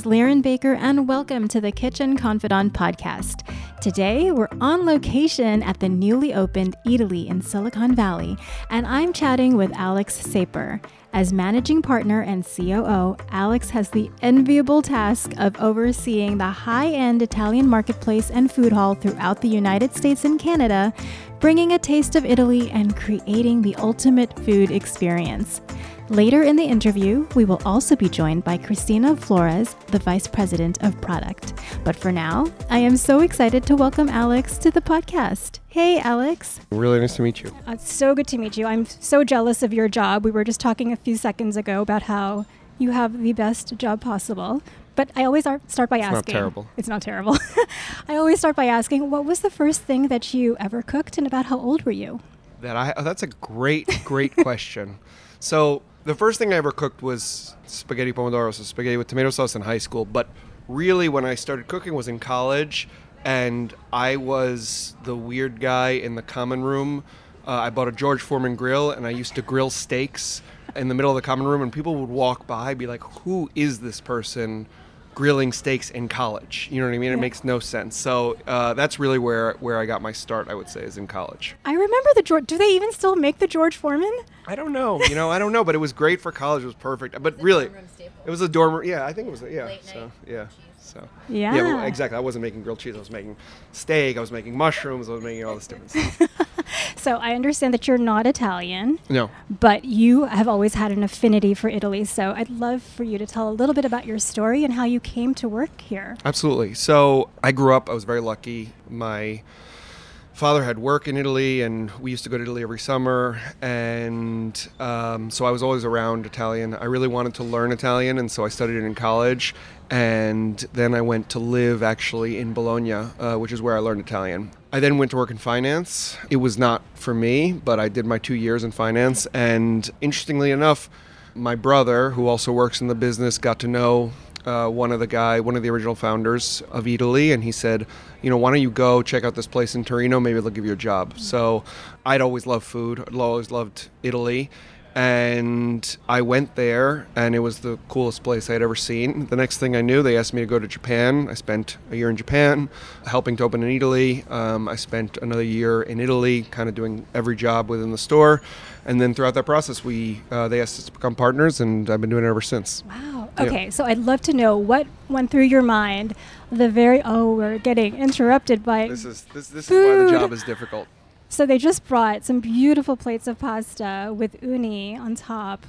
is Liren Baker, and welcome to the Kitchen Confidante podcast. Today, we're on location at the newly opened Eataly in Silicon Valley, and I'm chatting with Alex Saper. As managing partner and COO, Alex has the enviable task of overseeing the high end Italian marketplace and food hall throughout the United States and Canada, bringing a taste of Italy and creating the ultimate food experience. Later in the interview, we will also be joined by Christina Flores, the Vice President of Product. But for now, I am so excited to welcome Alex to the podcast. Hey, Alex. Really nice to meet you. Uh, it's so good to meet you. I'm so jealous of your job. We were just talking a few seconds ago about how you have the best job possible. But I always start by it's asking. It's not terrible. It's not terrible. I always start by asking, what was the first thing that you ever cooked, and about how old were you? That I oh, that's a great, great question. So the first thing I ever cooked was spaghetti pomodoro, so spaghetti with tomato sauce in high school. But really, when I started cooking was in college, and I was the weird guy in the common room. Uh, I bought a George Foreman grill, and I used to grill steaks in the middle of the common room, and people would walk by, be like, "Who is this person?" Grilling steaks in college. You know what I mean? Yeah. It makes no sense. So uh, that's really where where I got my start. I would say is in college. I remember the George. Do they even still make the George Foreman? I don't know. You know, I don't know. But it was great for college. It was perfect. But really, it was a dorm room. Yeah, I think it was. Yeah. so yeah. So yeah, yeah well, exactly. I wasn't making grilled cheese. I was making steak. I was making mushrooms. I was making all this different stuff. So I understand that you're not Italian. No. But you have always had an affinity for Italy. So I'd love for you to tell a little bit about your story and how you came to work here. Absolutely. So I grew up. I was very lucky. My father had work in Italy, and we used to go to Italy every summer. And um, so I was always around Italian. I really wanted to learn Italian, and so I studied it in college. And then I went to live actually in Bologna, uh, which is where I learned Italian. I then went to work in finance. It was not for me, but I did my two years in finance. And interestingly enough, my brother, who also works in the business, got to know uh, one of the guy, one of the original founders of Eataly, and he said, you know, why don't you go check out this place in Torino? Maybe they'll give you a job. So I'd always loved food. I'd always loved Italy. And I went there, and it was the coolest place I had ever seen. The next thing I knew, they asked me to go to Japan. I spent a year in Japan, helping to open in Eataly. Um, I spent another year in Eataly, kind of doing every job within the store. And then throughout that process, we uh, they asked us to become partners, and I've been doing it ever since. Wow. Okay, yeah. so I'd love to know what went through your mind the very oh we're getting interrupted by this is this this food. is why the job is difficult. So they just brought some beautiful plates of pasta with uni on top.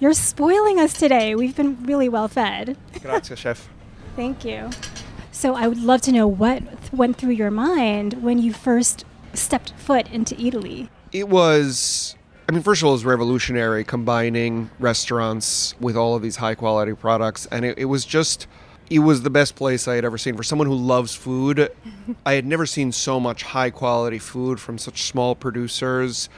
You're spoiling us today. We've been really well fed. Grazie, chef. Thank you. So I would love to know what th- went through your mind when you first stepped foot into Eataly. It was I mean, first of all, it was revolutionary combining restaurants with all of these high quality products. And it, it, was just, it was the best place I had ever seen. For someone who loves food, I had never seen so much high quality food from such small producers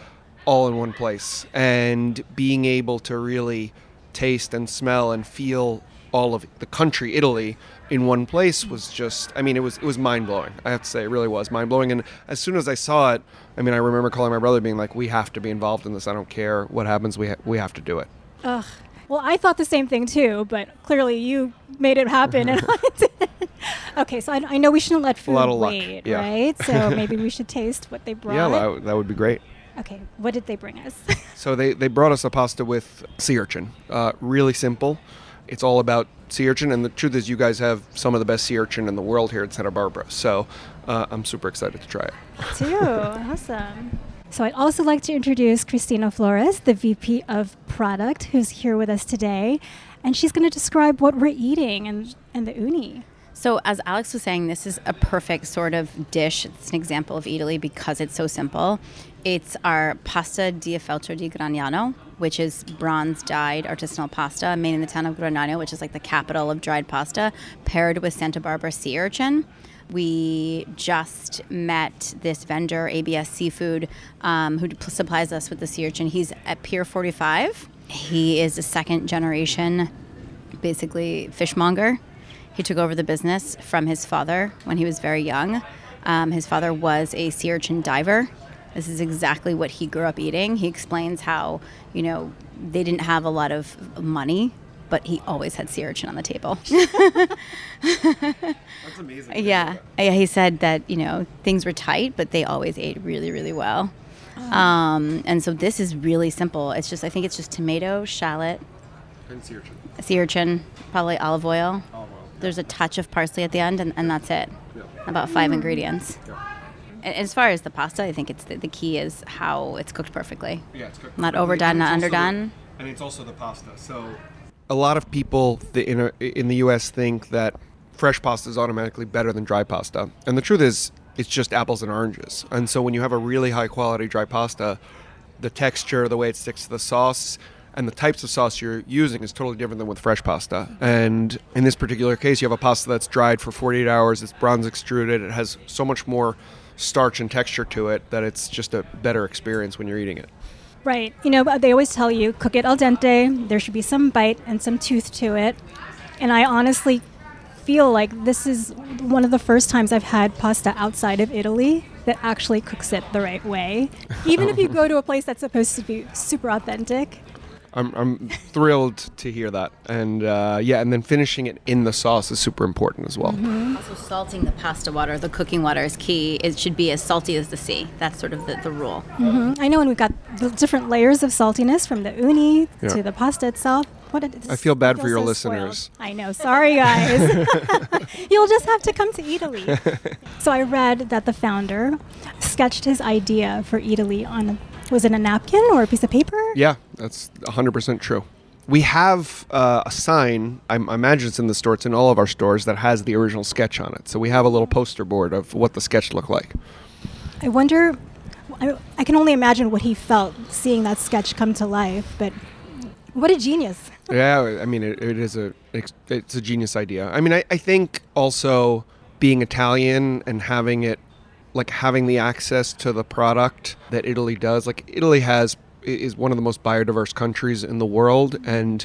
all in one place. And being able to really taste and smell and feel all of the country, Italy, in one place was just I mean it was it was mind blowing. I have to say it really was mind blowing and as soon as I saw it, I mean I remember calling my brother being like we have to be involved in this. I don't care what happens. We ha- we have to do it. Ugh. Well, I thought the same thing too, but clearly you made it happen and I didn't. Okay, so I, I, know we shouldn't let food wait, yeah. right? So maybe we should taste what they brought. Yeah, that, that would be great. Okay, what did they bring us? so they, they brought us a pasta with sea urchin. Uh, really simple. It's all about sea urchin, and the truth is, you guys have some of the best sea urchin in the world here at Santa Barbara. So uh, I'm super excited to try it. Too awesome. So I'd also like to introduce Christina Flores, the VP of Product, who's here with us today, and she's going to describe what we're eating and and the uni. So, as Alex was saying, this is a perfect sort of dish. It's an example of Eataly because it's so simple. It's our pasta di Afeltra di Gragnano, which is bronze dyed artisanal pasta made in the town of Gragnano, which is like the capital of dried pasta, paired with Santa Barbara sea urchin. We just met this vendor, ABS Seafood, um, who supplies us with the sea urchin. He's at Pier 45. He is a second generation, basically, fishmonger. He took over the business from his father when he was very young. Um, his father was a sea urchin diver this is exactly what he grew up eating. He explains how, you know, they didn't have a lot of money but he always had sea urchin on the table. That's amazing. yeah. yeah, he said that you know things were tight, but they always ate really, really well. Um, and so this is really simple. It's just I think it's just tomato, shallot, And sea urchin. sea urchin, probably olive oil. Olive oil. There's a touch of parsley at the end, and, and that's it. Yeah. About five ingredients. Yeah. And as far as the pasta, I think it's the, the key is how it's cooked perfectly. Yeah, it's cooked Not perfectly, overdone, and not it's also the- underdone. and it's also the pasta. So a lot of people in in the U.S. think that fresh pasta is automatically better than dry pasta, and the truth is, it's just apples and oranges. And so when you have a really high quality dry pasta, the texture, the way it sticks to the sauce. And the types of sauce you're using is totally different than with fresh pasta. And in this particular case, you have a pasta that's dried for 48 hours. It's bronze extruded. It has so much more starch and texture to it that it's just a better experience when you're eating it. Right. You know, they always tell you cook it al dente. There should be some bite and some tooth to it. And I honestly feel like this is one of the first times I've had pasta outside of Italy that actually cooks it the right way. Even if you go to a place that's supposed to be super authentic. I'm, I'm thrilled to hear that. And uh, yeah, and then finishing it in the sauce is super important as well. Also, salting the pasta water, the cooking water is key. It should be as salty as the sea. That's sort of the, the rule. Mhm. I know, and we've got the different layers of saltiness from the uni Yeah. to the pasta itself. What it, I feel bad for your so spoiled. listeners. I know. Sorry, guys. You'll just have to come to Eataly. so I read that the founder sketched his idea for Eataly on was it a napkin or a piece of paper? Yeah, that's 100% true. We have uh, a sign, I, I imagine it's in the store, it's in all of our stores, that has the original sketch on it. So we have a little poster board of what the sketch looked like. I wonder. I, I can only imagine what he felt seeing that sketch come to life. But what a genius! Yeah, I mean, it, it is a it's a genius idea. I mean, I, I think also being Italian and having it, like having the access to the product that Italy does. Like Italy has is one of the most biodiverse countries in the world, and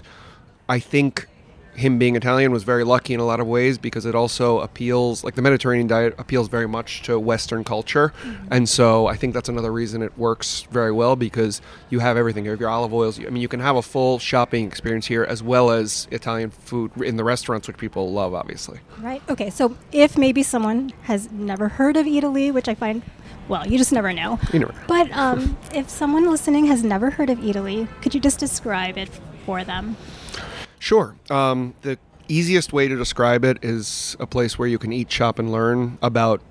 I think him being Italian was very lucky in a lot of ways because it also appeals like the Mediterranean diet appeals very much to Western culture, and so I think that's another reason it works very well because you have everything. You have your olive oils. I mean, you can have a full shopping experience here as well as Italian food in the restaurants, which people love, obviously. Right. Okay. So if maybe someone has never heard of Eataly, which I find, well, you just never know. You never know. But um, if someone listening has never heard of Eataly, could you just describe it for them? Sure. Um, the easiest way to describe it is a place where you can eat, shop, and learn about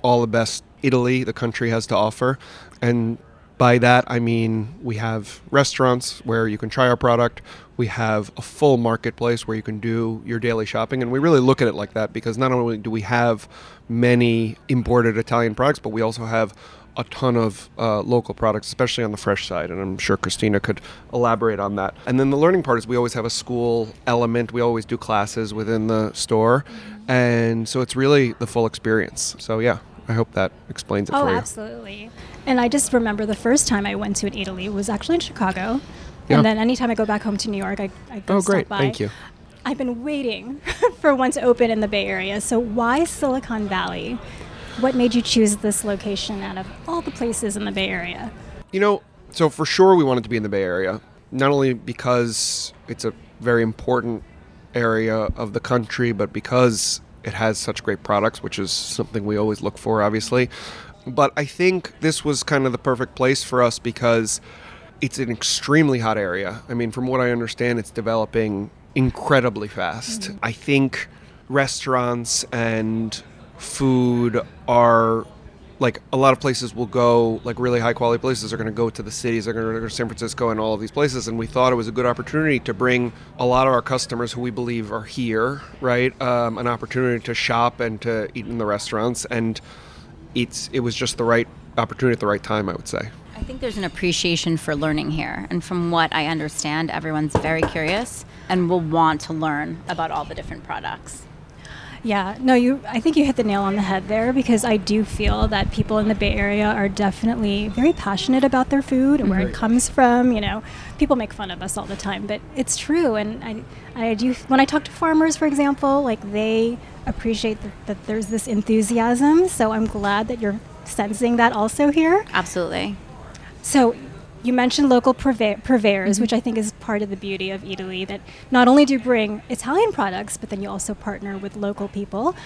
all the best Italy the country has to offer. And by that, I mean we have restaurants where you can try our product. We have a full marketplace where you can do your daily shopping. And we really look at it like that because not only do we have many imported Italian products, but we also have a ton of uh, local products, especially on the fresh side. And I'm sure Christina could elaborate on that. And then the learning part is we always have a school element. We always do classes within the store. And so it's really the full experience. So, yeah, I hope that explains it Oh, for you. absolutely. And I just remember the first time I went to an Eataly was actually in Chicago. Yeah. And then anytime I go back home to New York, I, I go Oh, great. by. Thank you. I've been waiting for one to open in the Bay Area. So why Silicon Valley? What made you choose this location out of all the places in the Bay Area? You know, so for sure we wanted to be in the Bay Area, not only because it's a very important area of the country, but because it has such great products, which is something we always look for, obviously. But I think this was kind of the perfect place for us because it's an extremely hot area. I mean, from what I understand, it's developing incredibly fast. Mm-hmm. I think restaurants and food are like a lot of places will go like really high quality places are going to go to the cities they're going to go to san francisco and all of these places and we thought it was a good opportunity to bring a lot of our customers who we believe are here right um, an opportunity to shop and to eat in the restaurants and it's it was just the right opportunity at the right time i would say I think there's an appreciation for learning here. And from what I understand, everyone's very curious and will want to learn about all the different products. Yeah, no, you. I think you hit the nail on the head there because I do feel that people in the Bay Area are definitely very passionate about their food and where it comes from. You know, people make fun of us all the time, but it's true. And I, I do. When I talk to farmers, for example, like they appreciate that, that there's this enthusiasm. So I'm glad that you're sensing that also here. Absolutely. So, you mentioned local purve- purveyors, mm-hmm. which I think is part of the beauty of Eataly, that not only do you bring Italian products, but then you also partner with local people.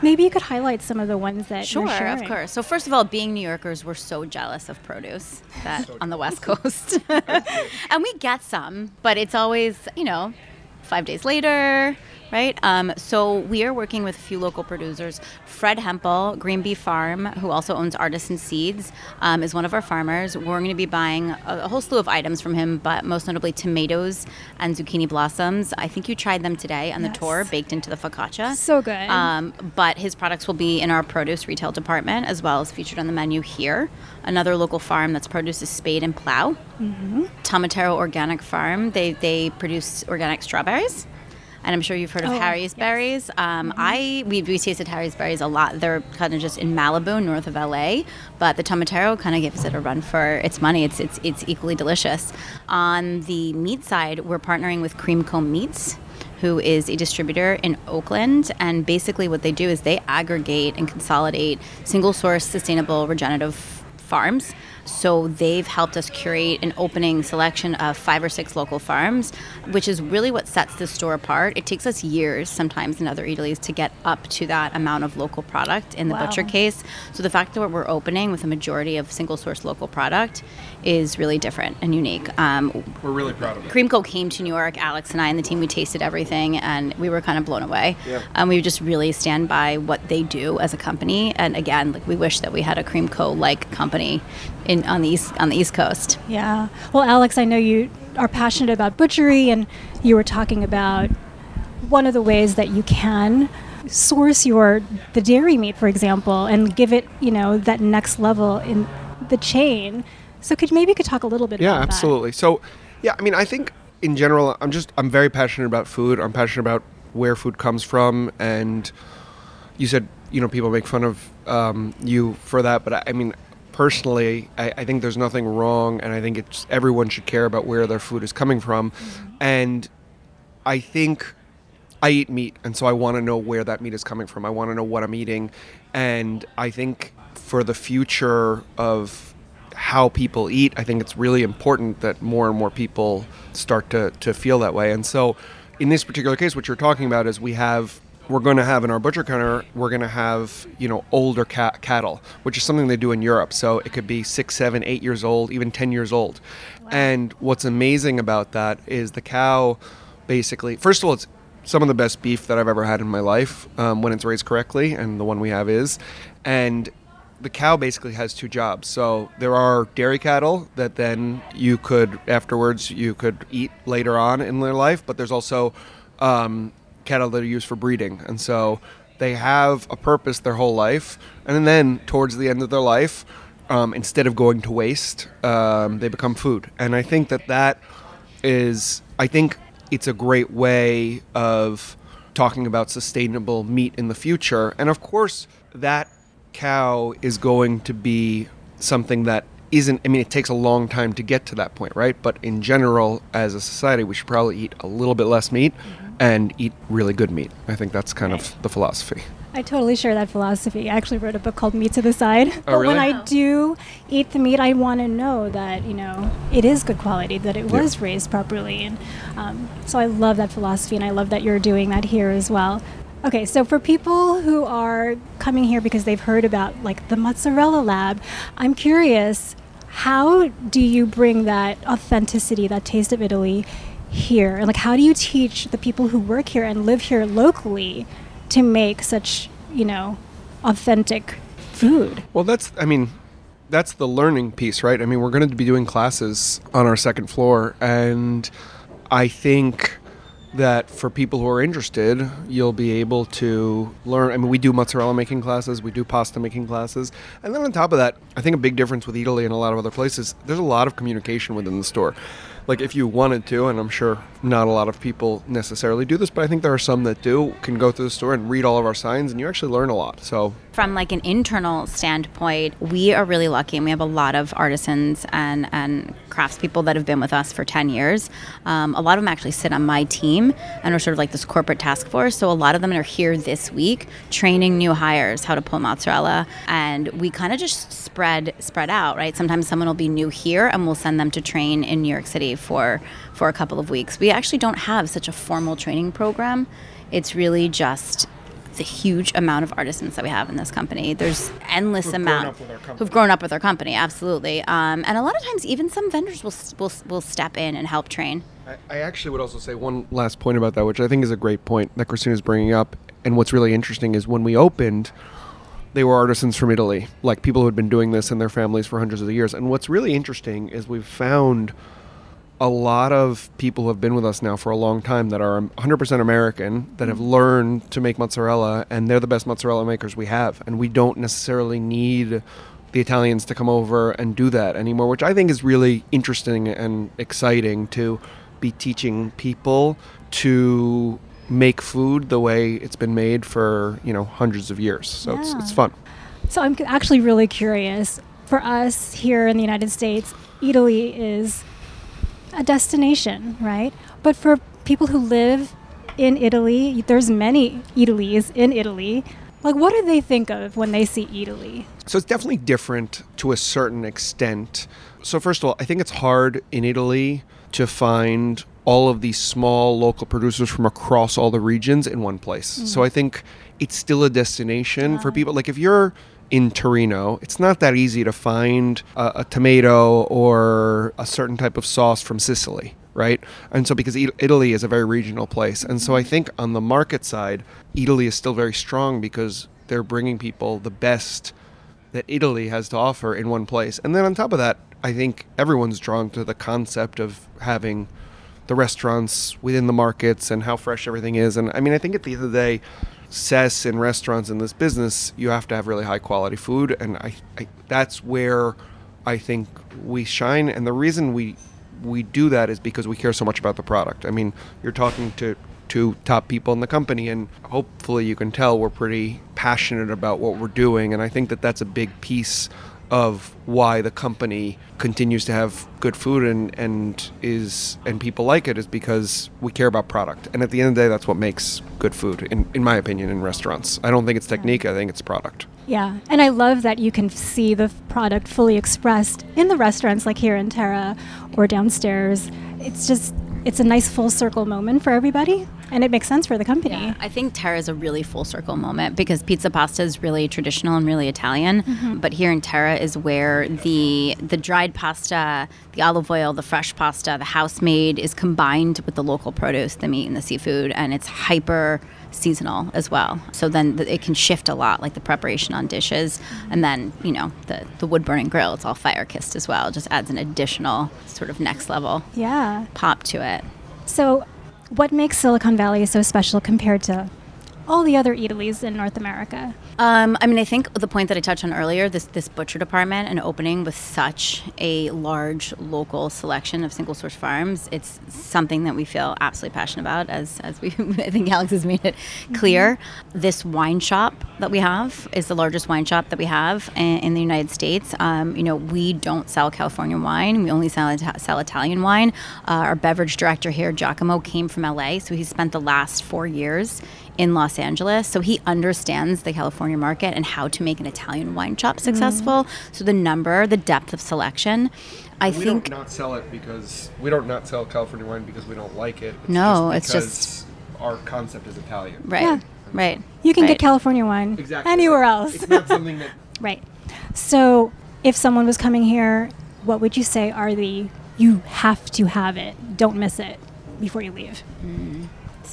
Maybe you could highlight some of the ones that sure, of course. So first of all, being New Yorkers, we're so jealous of produce that on the West Coast, and we get some, but it's always you know, five days later, right? Um, so we are working with a few local producers. Fred Hempel, Green Bee Farm, who also owns Artisan Seeds, um, is one of our farmers. We're going to be buying a, a, whole slew of items from him, but most notably tomatoes and zucchini blossoms. I think you tried them today on yes. the tour, baked into the focaccia. So good. Um, but his products will be in our produce retail department as well as featured on the menu here. Another local farm that's produces Spade and Plow. Mm-hmm. Tomatero Organic Farm, they, they produce organic strawberries and I'm sure you've heard of oh, Harry's yes. Berries. Um, mm-hmm. I we, we tasted Harry's Berries a lot. They're kind of just in Malibu, north of LA, but the tomatero kind of gives it a run for its money. It's it's it's equally delicious. On the meat side, we're partnering with Cream Co. Meats who is a distributor in Oakland. And basically, what they do is they aggregate and consolidate single source, sustainable, regenerative farms so they've helped us curate an opening selection of five or six local farms, which is really what sets the store apart. It takes us years sometimes in other Eatalys to get up to that amount of local product in the wow. butcher case. So the fact that we're opening with a majority of single source local product is really different and unique. Um, we're really proud of it. Cream Co. came to New York, Alex and I and the team, we tasted everything and we were kind of blown away. Yeah. Um, we just really stand by what they do as a company. And again, like we wish that we had a Cream Co. like company in on the east on the East Coast. Yeah. Well, Alex, I know you are passionate about butchery, and you were talking about one of the ways that you can source your the dairy meat, for example, and give it you know that next level in the chain. So could maybe you could talk a little bit? Yeah, about absolutely. That. So, yeah, I mean, I think in general, I'm just I'm very passionate about food. I'm passionate about where food comes from, and you said you know people make fun of um, you for that, but I, I mean personally, I, I, think there's nothing wrong, and I think it's everyone should care about where their food is coming from. Mm-hmm. And I think I eat meat, and so I want to know where that meat is coming from. I want to know what I'm eating, and I think for the future of how people eat, I think it's really important that more and more people start to, to feel that way. And so, in this particular case, what you're talking about is we have we're going to have in our butcher counter, we're going to have, you know, older ca- cattle, which is something they do in Europe. So it could be six, seven, eight years old, even 10 years old. Wow. And what's amazing about that is the cow basically, first of all, it's some of the best beef that I've ever had in my life um, when it's raised correctly, and the one we have is. And the cow basically has two jobs. So there are dairy cattle that then you could afterwards you could eat later on in their life, but there's also um, cattle that are used for breeding. And so they have a purpose their whole life. And then towards the end of their life, um, instead of going to waste, um, they become food. And I think that that is, I think it's a great way of talking about sustainable meat in the future. And of course, that cow is going to be something that isn't i mean it takes a long time to get to that point right but in general as a society we should probably eat a little bit less meat mm-hmm and eat really good meat. I think that's kind right. of the philosophy. I totally share that philosophy. I actually wrote a book called Meat to the Side. Oh, but really? when I do eat the meat, I want to know that you know it is good quality, that it was yeah. raised properly, and um, so I love that philosophy, and I love that you're doing that here as well. Okay, so for people who are coming here because they've heard about like the mozzarella lab, I'm curious, how do you bring that authenticity, that taste of Italy here? And like, how do you teach the people who work here and live here locally to make such, you know, authentic food? Well, that's, I mean, that's the learning piece, right? I mean, we're going to be doing classes on our second floor, and I think that for people who are interested, you'll be able to learn. I mean, we do mozzarella making classes, we do pasta making classes, and then on top of that, I think a big difference with Eataly and a lot of other places, there's a lot of communication within the store like if you wanted to, and I'm sure not a lot of people necessarily do this, but I think there are some that do, can go through the store and read all of our signs, and you actually learn a lot. So from like an internal standpoint, we are really lucky, and we have a lot of artisans and and craftspeople that have been with us for 10 years. Um, a lot of them actually sit on my team and are sort of like this corporate task force. So a lot of them are here this week training new hires how to pull mozzarella, and we kind of just spread spread out, right? Sometimes someone will be new here, and we'll send them to train in New York City for for a couple of weeks. We actually don't have such a formal training program. It's really just the huge amount of artisans that we have in this company. There's endless who've amount who've grown up with our company, absolutely. Um, and a lot of times, even some vendors will, will will step in and help train. I, I actually would also say one last point about that, which I think is a great point that Christina is bringing up. And what's really interesting is when we opened, they were artisans from Italy, like people who had been doing this in their families for hundreds of years. And what's really interesting is we've found a lot of people who have been with us now for a long time that are 100% American that have mm-hmm. learned to make mozzarella, and they're the best mozzarella makers we have. And we don't necessarily need the Italians to come over and do that anymore, which I think is really interesting and exciting to be teaching people to make food the way it's been made for you know hundreds of years. So yeah. it's it's fun. So I'm actually really curious. For us here in the United States, Italy is a destination, right? But for people who live in Eataly, there's many Eatalys in Italy. Like, what do they think of when they see Eataly? So it's definitely different to a certain extent. So first of all, I think it's hard in Italy to find all of these small local producers from across all the regions in one place. Mm-hmm. So I think it's still a destination for people. Like if you're in Torino, it's not that easy to find a, a, tomato or a certain type of sauce from Sicily, right? And so, because Italy is a very regional place. And so, I think on the market side, Eataly is still very strong because they're bringing people the best that Italy has to offer in one place. And then on top of that, I think everyone's drawn to the concept of having the restaurants within the markets and how fresh everything is. And I mean, I think at the end of the day, success in restaurants in this business, you have to have really high quality food, and I, I that's where I think we shine. And the reason we we do that is because we care so much about the product. I mean, you're talking to to top people in the company, and hopefully you can tell we're pretty passionate about what we're doing. And I think that that's a big piece of why the company continues to have good food and, and is and people like it is because we care about product. And at the end of the day that's what makes good food in, in my opinion in restaurants. I don't think it's technique, I think it's product. Yeah. And I love that you can see the product fully expressed in the restaurants like here in Terra or downstairs. It's just it's a nice full circle moment for everybody and it makes sense for the company. Yeah, I think Terra is a really full circle moment because pizza pasta is really traditional and really Italian. Mm-hmm. But here in Terra is where the the dried pasta, the olive oil, the fresh pasta, the house made is combined with the local produce, the meat and the seafood, and it's hyper seasonal as well. So then it can shift a lot, like the preparation on dishes, mm-hmm. and then you know the the wood burning grill. It's all fire kissed as well. It just adds an additional sort of next level yeah pop to it. So what makes Silicon Valley so special compared to all the other Eatalys in North America? Um, I mean, I think the point that I touched on earlier, this this butcher department and opening with such a large local selection of single source farms, it's something that we feel absolutely passionate about. As as we, I think Alex has made it clear. Mm-hmm. This wine shop that we have is the largest wine shop that we have in, in the United States. Um, you know, we don't sell California wine; we only sell sell Italian wine. Uh, our beverage director here, Giacomo, came from LA, so he spent the last four years in Los Angeles, so he understands the California market and how to make an Italian wine shop successful. Mm. So the number, the depth of selection. I think. we think don't not sell it because we don't not sell California wine because we don't like it. It's no, just it's just our concept is Italian. Right. Yeah. Right. You can right. get California wine exactly. anywhere else. It's not something that. right. So, if someone was coming here, what would you say are the you have to have it, don't miss it before you leave? Mm.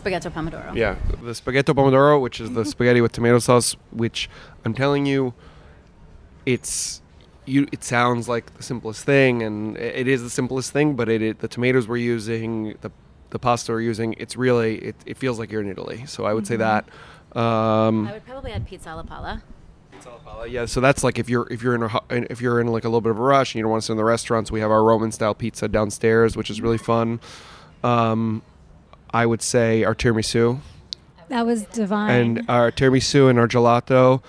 Spaghetti pomodoro. Yeah, the spaghetti pomodoro, which is the mm-hmm. spaghetti with tomato sauce, which I'm telling you, it's you. It sounds like the simplest thing, and it is the simplest thing. But it, it the tomatoes we're using, the the pasta we're using, it's really it, it feels like you're in Italy. So I would mm-hmm. say that. Um, I would probably add pizza alla pala. Pizza alla pala, yeah, so that's like if you're if you're in a if you're in like a little bit of a rush and you don't want to sit in the restaurants, we have our Roman style pizza downstairs, which is really fun. Um, I would say our tiramisu That was divine. and our tiramisu and our gelato,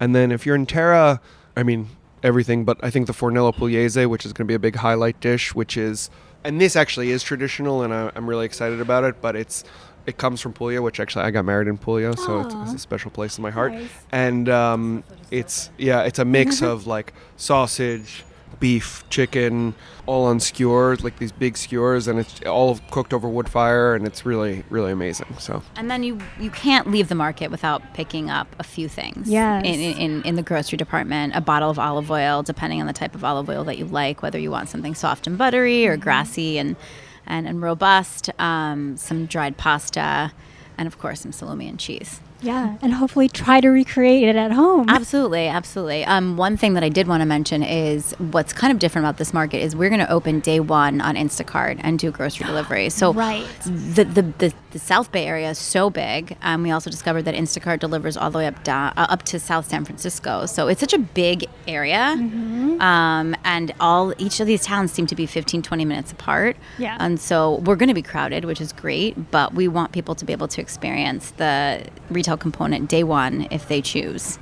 and then if you're in Terra, I mean everything, but I think the fornello pugliese, which is going to be a big highlight dish, which is and this actually is traditional, and I, I'm really excited about it, but it's. It comes from Puglia, which actually I got married in Puglia, so it's, it's a special place in my heart. Nice. And um, it's yeah, it's a mix of like sausage, beef, chicken, all on skewers, like these big skewers, and it's all cooked over wood fire, and it's really really amazing. So And then you you can't leave the market without picking up a few things. Yes. In, in in the grocery department, a bottle of olive oil, depending on the type of olive oil that you like, whether you want something soft and buttery or grassy and and, and robust, um, some dried pasta, and of course some salami and cheese. Yeah, and hopefully try to recreate it at home. Absolutely, absolutely. Um, one thing that I did want to mention is what's kind of different about this market is we're going to open day one on Instacart and do grocery delivery. So Right. the, the, the, the South Bay area is so big. Um, we also discovered that Instacart delivers all the way up down, uh, up to South San Francisco. So it's such a big area, um, and all each of these towns seem to be 15, 20 minutes apart. Yeah. And so we're going to be crowded, which is great, but we want people to be able to experience the retail component day one if they choose.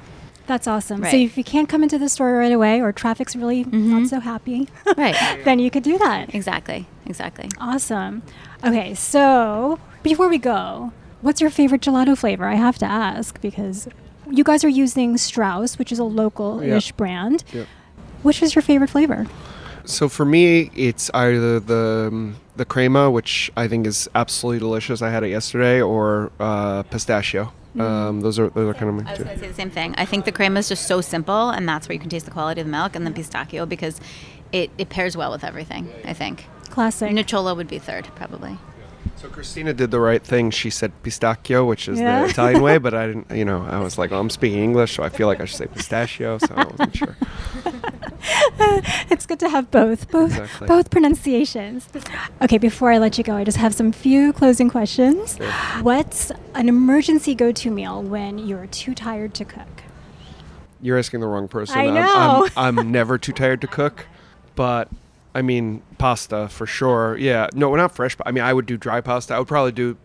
That's awesome. So Right. Mm-hmm. if you can't come into the store right away or traffic's really not so happy, Right. then you could do that. Exactly. Exactly. Awesome. Okay, so before we go, what's your favorite gelato flavor? I have to ask because you guys are using Straus, which is a local-ish Yeah. brand. Yeah. Which is your favorite flavor? So for me, it's either the um, the crema, which I think is absolutely delicious. I had it yesterday, or uh, pistachio. Um, those are those are kind of my I was two. going to say the same thing. I think the crema is just so simple, and that's where you can taste the quality of the milk, and then pistachio because it, it pairs well with everything, I think. Classic. Nocciola would be third, probably. So Christina did the right thing. She said pistachio, which is Yeah. the Italian way, but I didn't. You know, I was like, oh, I'm speaking English, so I feel like I should say pistachio. So I wasn't sure. it's good to have both, both, Exactly. both pronunciations. Okay, before I let you go, I just have some few closing questions. Sure. What's an emergency go-to meal when you're too tired to cook? You're asking the wrong person. I I'm- know. I'm, I'm, never too tired to cook, but I mean pasta for sure. Yeah, no, not fresh. pa- I mean, I would do dry pasta. I would probably do.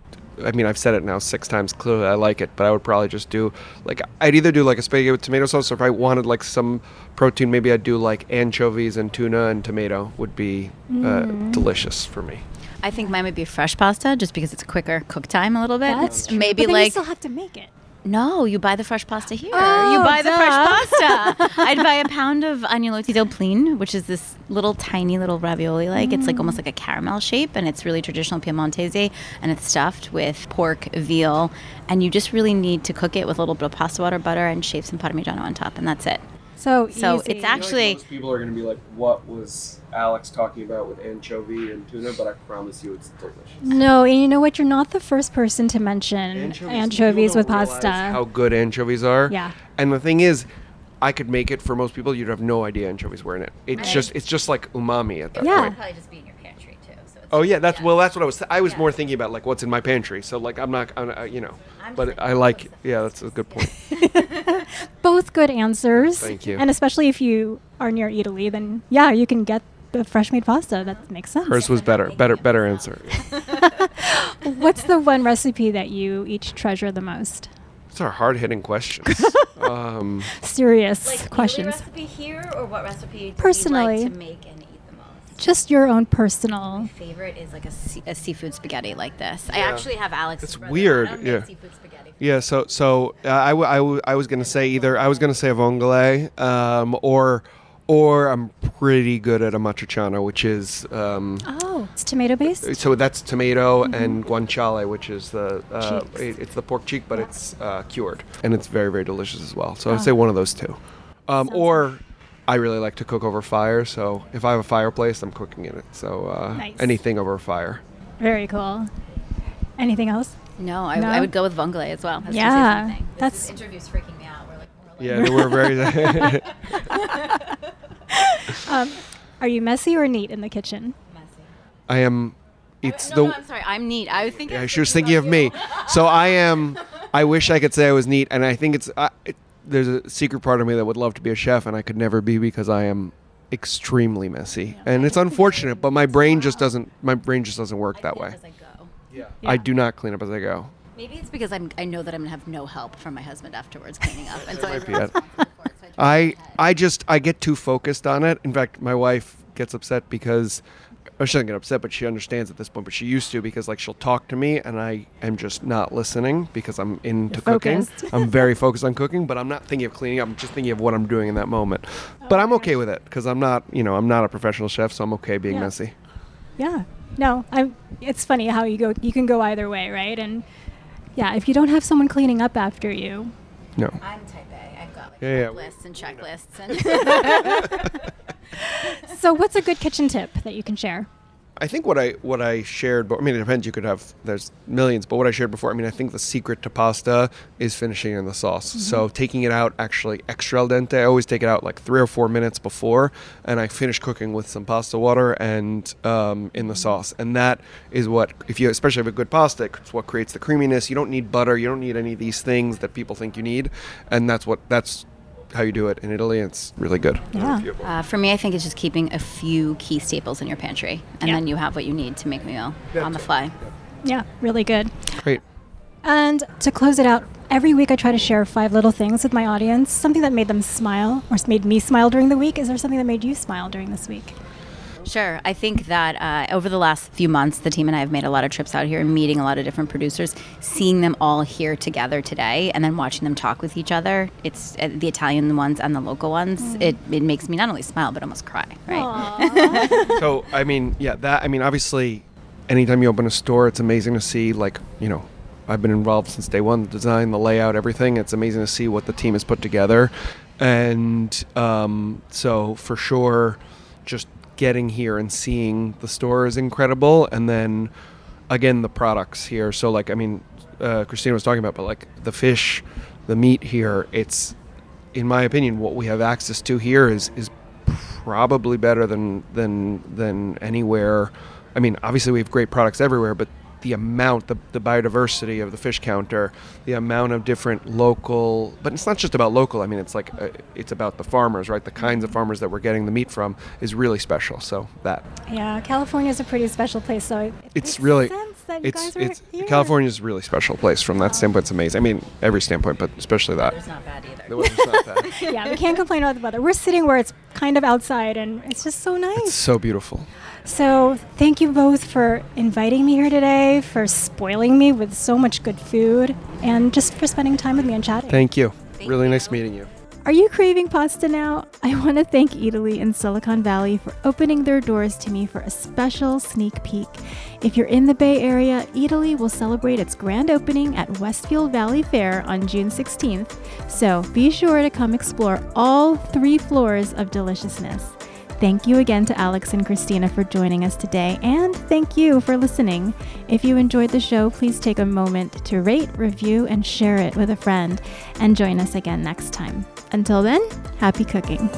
I mean, I've said it now six times. Clearly, I like it, but I would probably just do like I'd either do like a spaghetti with tomato sauce, or if I wanted like some protein, maybe I'd do like anchovies and tuna and tomato would be uh, Mm. delicious for me. I think mine would be fresh pasta just because it's a quicker cook time a little bit. That's true. Maybe but then you like still have to make it. No, you buy the fresh pasta here. Oh, you buy the fresh pasta. I'd buy a pound of agnolotti del plin, which is this little tiny little ravioli like. It's like almost like a mm. caramel shape and it's really traditional Piemontese and it's stuffed with pork, veal, and you just really need to cook it with a little bit of pasta water, butter, and shave some Parmigiano on top, and that's it. So, So easy. it's actually- most people are going to be like, "What was Alex talking about with anchovy and tuna?" But I promise you, it's delicious. No, and you know what? You're not the first person to mention anchovies, people with pasta. How good anchovies are. Yeah. And the thing is, I could make it for most people. You'd have no idea anchovies were in it. It's Right. just it's just like umami at that Yeah. point. Probably just be in your pantry too. So Oh yeah, that's yeah. well. That's what I was. I was Yeah. more thinking about like what's in my pantry. So like I'm not, I'm, uh, you know. I'm But I like. Yeah, that's a good point. Both good answers. Thank you. And especially if you are near Eataly, then yeah, you can get the fresh made pasta. That makes sense. Hers was better. Better. Better answer. What's the one recipe that you each treasure the most? These are hard hitting questions. um, Serious questions. recipe here, or what recipe do you Personally. like to make and eat the most? Just your own personal. favorite is like a, sea- a seafood spaghetti like this. I actually have Alex. It's weird, yeah. Seafood spaghetti. Yeah, so so uh, I, w- I, w- I was gonna say either I was gonna say a vongole, um, or or I'm pretty good at amatriciana, which is um, Oh, it's tomato based? so that's tomato and guanciale, which is the uh, it, it's the pork cheek, but it's uh, cured and it's very very delicious as well. So I'd Oh. say one of those two, um, Sounds or I really like to cook over fire. So if I have a fireplace, I'm cooking in it. So uh, Nice. anything over fire. Very cool. Anything else? No, I, No? I would go with vongole as well. I was gonna say Yeah, something. This that's- interview's freaking me out. We're like, more like Yeah, they were very. Um, are you messy or neat in the kitchen? messy. I am. It's no, the. no, I'm sorry. I'm neat. I was thinking. Yeah, she was thinking of me. So I am. I wish I could say I was neat, and I think it's. Uh, it, there's a secret part of me that would love to be a chef, and I could never be because I am extremely messy, and it's unfortunate. But my brain just doesn't. My brain just doesn't work that way. Yeah. I do not clean up as I go. Maybe it's because I'm, I know that I'm gonna have no help from my husband afterwards cleaning up, and so I might be. I I just I get too focused on it. In fact, my wife gets upset because or she doesn't get upset, but she understands at this point. But she used to because like she'll talk to me and I am just not listening because I'm into You're cooking. I'm very focused on cooking, but I'm not thinking of cleaning up. I'm just thinking of what I'm doing in that moment. Oh, but I'm okay with it because I'm not you know I'm not a professional chef, so I'm okay being Yeah. messy. Yeah. No, I. It's funny how you go. You can go either way, right? And yeah, if you don't have someone cleaning up after you, No. I'm type A. I've got like Yeah, yeah. lists and checklists, and so what's a good kitchen tip that you can share? I think what I what I shared, but I mean it depends. You could have there's millions, but what I shared before, I mean I think the secret to pasta is finishing in the sauce. So taking it out actually extra al dente. I always take it out like three or four minutes before, and I finish cooking with some pasta water and um, in the sauce. And that is what if you especially have a good pasta, it's what creates the creaminess. You don't need butter. You don't need any of these things that people think you need, and that's what that's how you do it in Italy. It's really good. Yeah. uh, for me, I think it's just keeping a few key staples in your pantry, and Yeah. then you have what you need to make a meal Yeah, on the t- fly. Yeah, really good. Great. And to close it out, every week I try to share five little things with my audience, something that made them smile or made me smile during the week. Is there something that made you smile during this week? Sure. I think that uh, over the last few months, the team and I have made a lot of trips out here and meeting a lot of different producers, seeing them all here together today, and then watching them talk with each other. It's uh, the Italian ones and the local ones. It, it makes me not only smile, but almost cry, right? so I mean, yeah, that I mean, obviously, anytime you open a store, it's amazing to see like you know, I've been involved since day one, the design, the layout, everything. It's amazing to see what the team has put together, and um, so for sure, just getting here and seeing the store is incredible, and then again the products here. So like I mean, uh, Christina was talking about, but like the fish, the meat here, it's in my opinion, what we have access to here is is probably better than than than anywhere. I mean, obviously we have great products everywhere, but the amount, the, the biodiversity of the fish counter, the amount of different local, but it's not just about local. I mean, it's like uh, it's about the farmers, right? The kinds of farmers that we're getting the meat from is really special. So that Yeah, California is a pretty special place, so it, it it's really that you it's guys are it's here. California is a really special place from that oh. standpoint. It's amazing. I mean, every standpoint, but especially that. It's not bad either. The weather's not bad. yeah, we can't complain about the weather. We're sitting where it's kind of outside, and it's just so nice. It's so beautiful. So, thank you both for inviting me here today, for spoiling me with so much good food, and just for spending time with me and chatting. Thank you. Thank really nice meeting you. Are you craving pasta now? I want to thank Eataly in Silicon Valley for opening their doors to me for a special sneak peek. If you're in the Bay Area, Eataly will celebrate its grand opening at Westfield Valley Fair on June 16th, so be sure to come explore all three floors of deliciousness. Thank you again to Alex and Christina for joining us today, and thank you for listening. If you enjoyed the show, please take a moment to rate, review, and share it with a friend, and join us again next time. Until then, happy cooking.